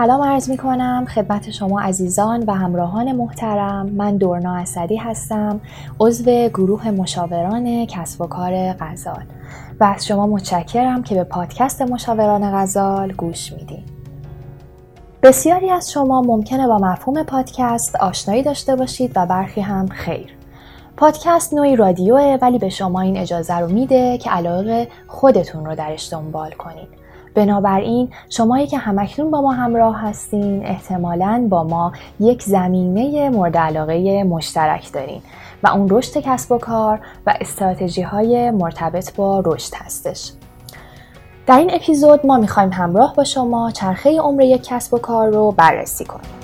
سلام عرض می کنم خدمت شما عزیزان و همراهان محترم. من دورنا اسدی هستم عضو گروه مشاوران کسب و کار غزال. و از شما متشکرم که به پادکست مشاوران غزال گوش میدین. بسیاری از شما ممکنه با مفهوم پادکست آشنایی داشته باشید و برخی هم خیر. پادکست نوعی رادیوه ولی به شما این اجازه رو میده که علاقه خودتون رو درش دنبال کنید. بنابراین شمایی که همکنون با ما همراه هستین احتمالا با ما یک زمینه مورد علاقه مشترک دارین و اون رشد کسب و کار و استراتژی های مرتبط با رشد هستش. در این اپیزود ما می‌خوایم همراه با شما چرخه عمر یک کسب و کار رو بررسی کنیم.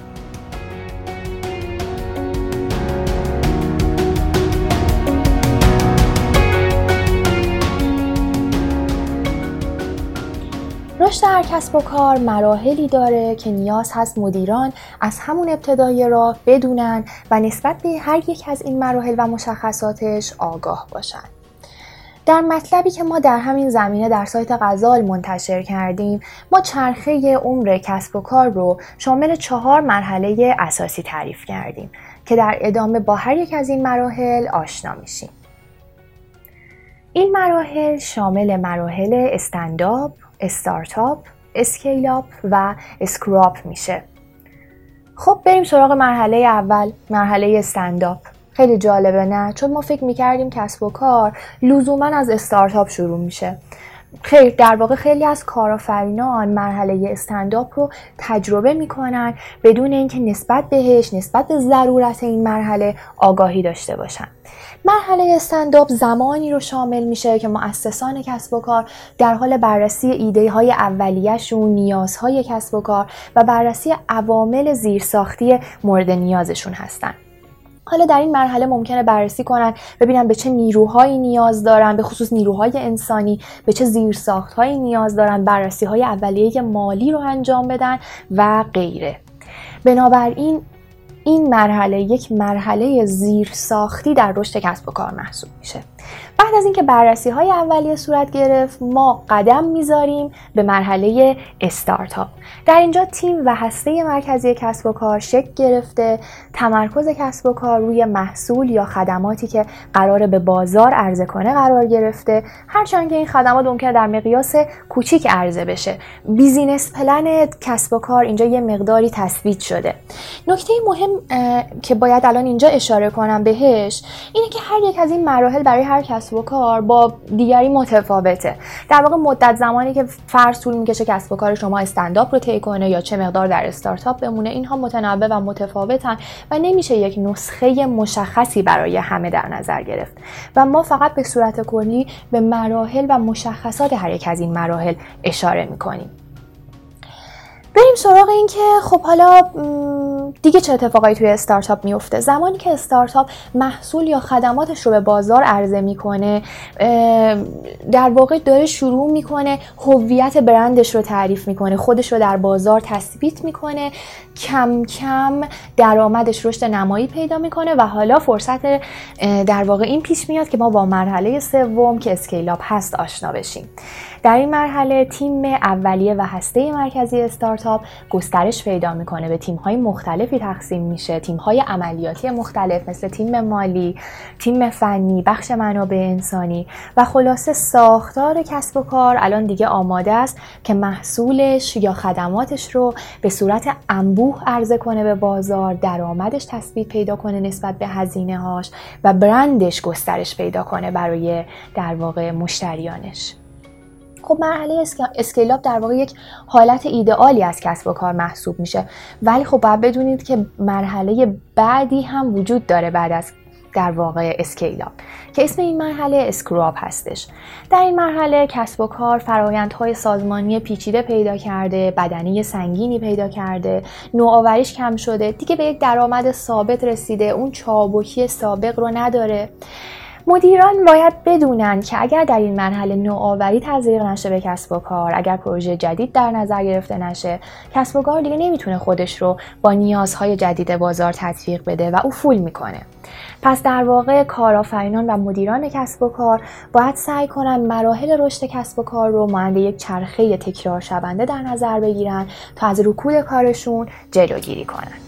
رشد هر کسب و کار مراحلی داره که نیاز هست مدیران از همون ابتدای راه بدونن و نسبت به هر یک از این مراحل و مشخصاتش آگاه باشن. در مطلبی که ما در همین زمینه در سایت غزال منتشر کردیم ما چرخه عمر کسب و کار رو شامل چهار مرحله اساسی تعریف کردیم که در ادامه با هر یک از این مراحل آشنا میشیم. این مراحل شامل مراحل stand up، استارتاپ، scale up و screw up میشه. خب بریم سراغ مرحله اول، مرحله stand up. خیلی جالبه نه چون ما فکر می‌کردیم کسب و کار لزوما از استارتاپ شروع میشه خیر در واقع خیلی از کارآفرینان مرحله stand up رو تجربه می‌کنن بدون اینکه نسبت بهش نسبت به ضرورت این مرحله آگاهی داشته باشن. مرحله استنداپ زمانی رو شامل میشه که مؤسسان کسب و کار در حال بررسی ایده های اولیهشون نیازهای کسب و کار و بررسی عوامل زیرساختی مورد نیازشون هستن. حالا در این مرحله ممکنه بررسی کنن ببینن به چه نیروهایی نیاز دارن به خصوص نیروهای انسانی به چه زیرساختهایی نیاز دارن بررسی های اولیه مالی رو انجام بدن و غیره. بنابراین این مرحله یک مرحله زیرساختی در رشد کسب و کار محسوب میشه. بعد از اینکه بررسی های اولیه صورت گرفت ما قدم می‌ذاریم به مرحله استارتاپ. در اینجا تیم و هسته مرکزی کسب و کار شکل گرفته تمرکز کسب و کار روی محصول یا خدماتی که قرار به بازار عرضه کنه قرار گرفته. هرچند که این خدمات ممکنه در مقیاس کوچیک عرضه بشه. بیزینس پلن کسب و کار اینجا یه مقداری تثبیت شده. نکته مهم که باید الان اینجا اشاره کنم بهش اینه که هر یک از این مراحل برای هر کسب و کار با دیگری متفاوته. در واقع مدت زمانی که فرض طول می‌کشه کسب و کار شما استنداپ رو طی کنه یا چه مقدار در استارتاپ بمونه اینها متنوع و متفاوتن و نمیشه یک نسخه مشخصی برای همه در نظر گرفت. و ما فقط به صورت کلی به مراحل و مشخصات هر یک از این مراحل اشاره می‌کنیم. بریم سراغ این که خب حالا دیگه چه اتفاقایی توی استارتاپ میفته؟ زمانی که استارتاپ محصول یا خدماتش رو به بازار عرضه می‌کنه در واقع داره شروع می‌کنه هویت برندش رو تعریف می‌کنه خودش رو در بازار تثبیت می‌کنه کم کم درآمدش رشد نمایی پیدا می‌کنه و حالا فرصت در واقع این پیش میاد که ما با مرحله سوم که اسکیلاب هست آشنا بشیم. در این مرحله تیم اولیه و هسته مرکزی استارتاپ گسترش پیدا می‌کنه به تیم های مختلفی تقسیم میشه. تیم های عملیاتی مختلف مثل تیم مالی تیم فنی بخش منابع انسانی و خلاصه ساختار کسب و کار الان دیگه آماده است که محصولش یا خدماتش رو به صورت انبوه عرضه کنه به بازار درآمدش تثبیت پیدا کنه نسبت به هزینه هاش و برندش گسترش پیدا کنه برای در واقع مشتریانش. خب مرحله scale up در واقع یک حالت ایدئالی از کسب و کار محسوب میشه. ولی خب باید بدونید که مرحله بعدی هم وجود داره بعد از در واقع scale up که اسم این مرحله screw up هستش. در این مرحله کسب و کار فرایندهای سازمانی پیچیده پیدا کرده بدنه سنگینی پیدا کرده نوآوریش کم شده. دیگه به یک درآمد ثابت رسیده. اون چابکی سابق رو نداره. مدیران باید بدونن که اگر در این مرحله نوآوری تزریق نشه به کسب و کار اگر پروژه جدید در نظر گرفته نشه کسب و کار دیگه نمی‌تونه خودش رو با نیازهای جدید بازار تطبیق بده و او فول می‌کنه. پس در واقع کارآفرینان و مدیران کسب و کار باید سعی کنن مراحل رشد کسب و کار رو مانند یک چرخه تکرار شونده در نظر بگیرن تا از رکود کارشون جلوگیری کنن.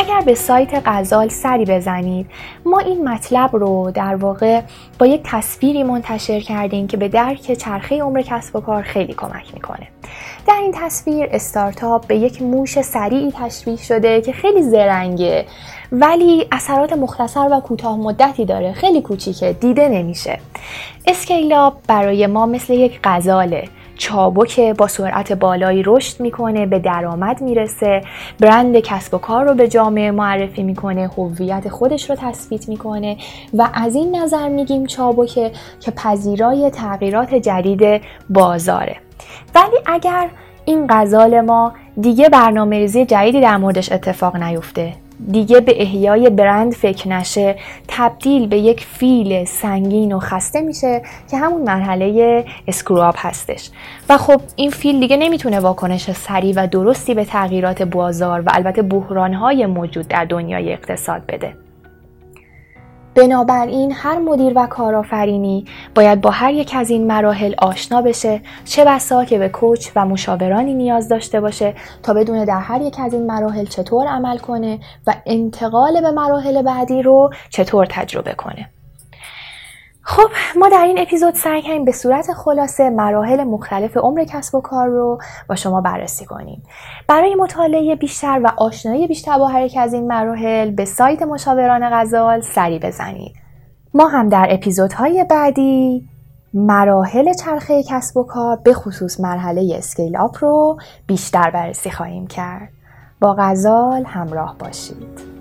اگر به سایت غزال سری بزنید ما این مطلب رو در واقع با یک تصویری منتشر کردیم که به درک چرخه عمر کسب و کار خیلی کمک می‌کنه. در این تصویر استارتاپ به یک موش سریعی تشبیه شده که خیلی زرنگه ولی اثرات مختصر و کوتاه مدتی داره. خیلی کوچیکه دیده نمیشه. اسکیلاب برای ما مثل یک غزاله. چابک با سرعت بالایی رشد می‌کنه به درآمد می‌رسه. برند کسب و کار رو به جامعه معرفی می‌کنه هویت خودش رو تثبیت می‌کنه و از این نظر میگیم چابکه که پذیرای تغییرات جدید بازاره. ولی اگر این غزال ما دیگه برنامه ریزی جدیدی در موردش اتفاق نیفته دیگه به احیای برند فکر نشه. تبدیل به یک فیل سنگین و خسته میشه که همون مرحله اسکرواب هستش. و خب این فیل دیگه نمی‌تونه واکنش سریع و درستی به تغییرات بازار و البته بحرانهای موجود در دنیای اقتصاد بده. بنابراین هر مدیر و کارآفرینی باید با هر یک از این مراحل آشنا بشه چه بسا که به کوچ و مشاورانی نیاز داشته باشه تا بدونه در هر یک از این مراحل چطور عمل کنه و انتقال به مراحل بعدی رو چطور تجربه کنه. خب ما در این اپیزود سعی کردیم به صورت خلاصه مراحل مختلف عمر کسب و کار رو با شما بررسی کنیم. برای مطالعه بیشتر و آشنایی بیشتر با هر از این مراحل به سایت مشاوران غزال سری بزنید. ما هم در اپیزودهای بعدی مراحل چرخه کسب و کار به خصوص مرحله اسکیل آپ رو بیشتر بررسی خواهیم کرد. با غزال همراه باشید.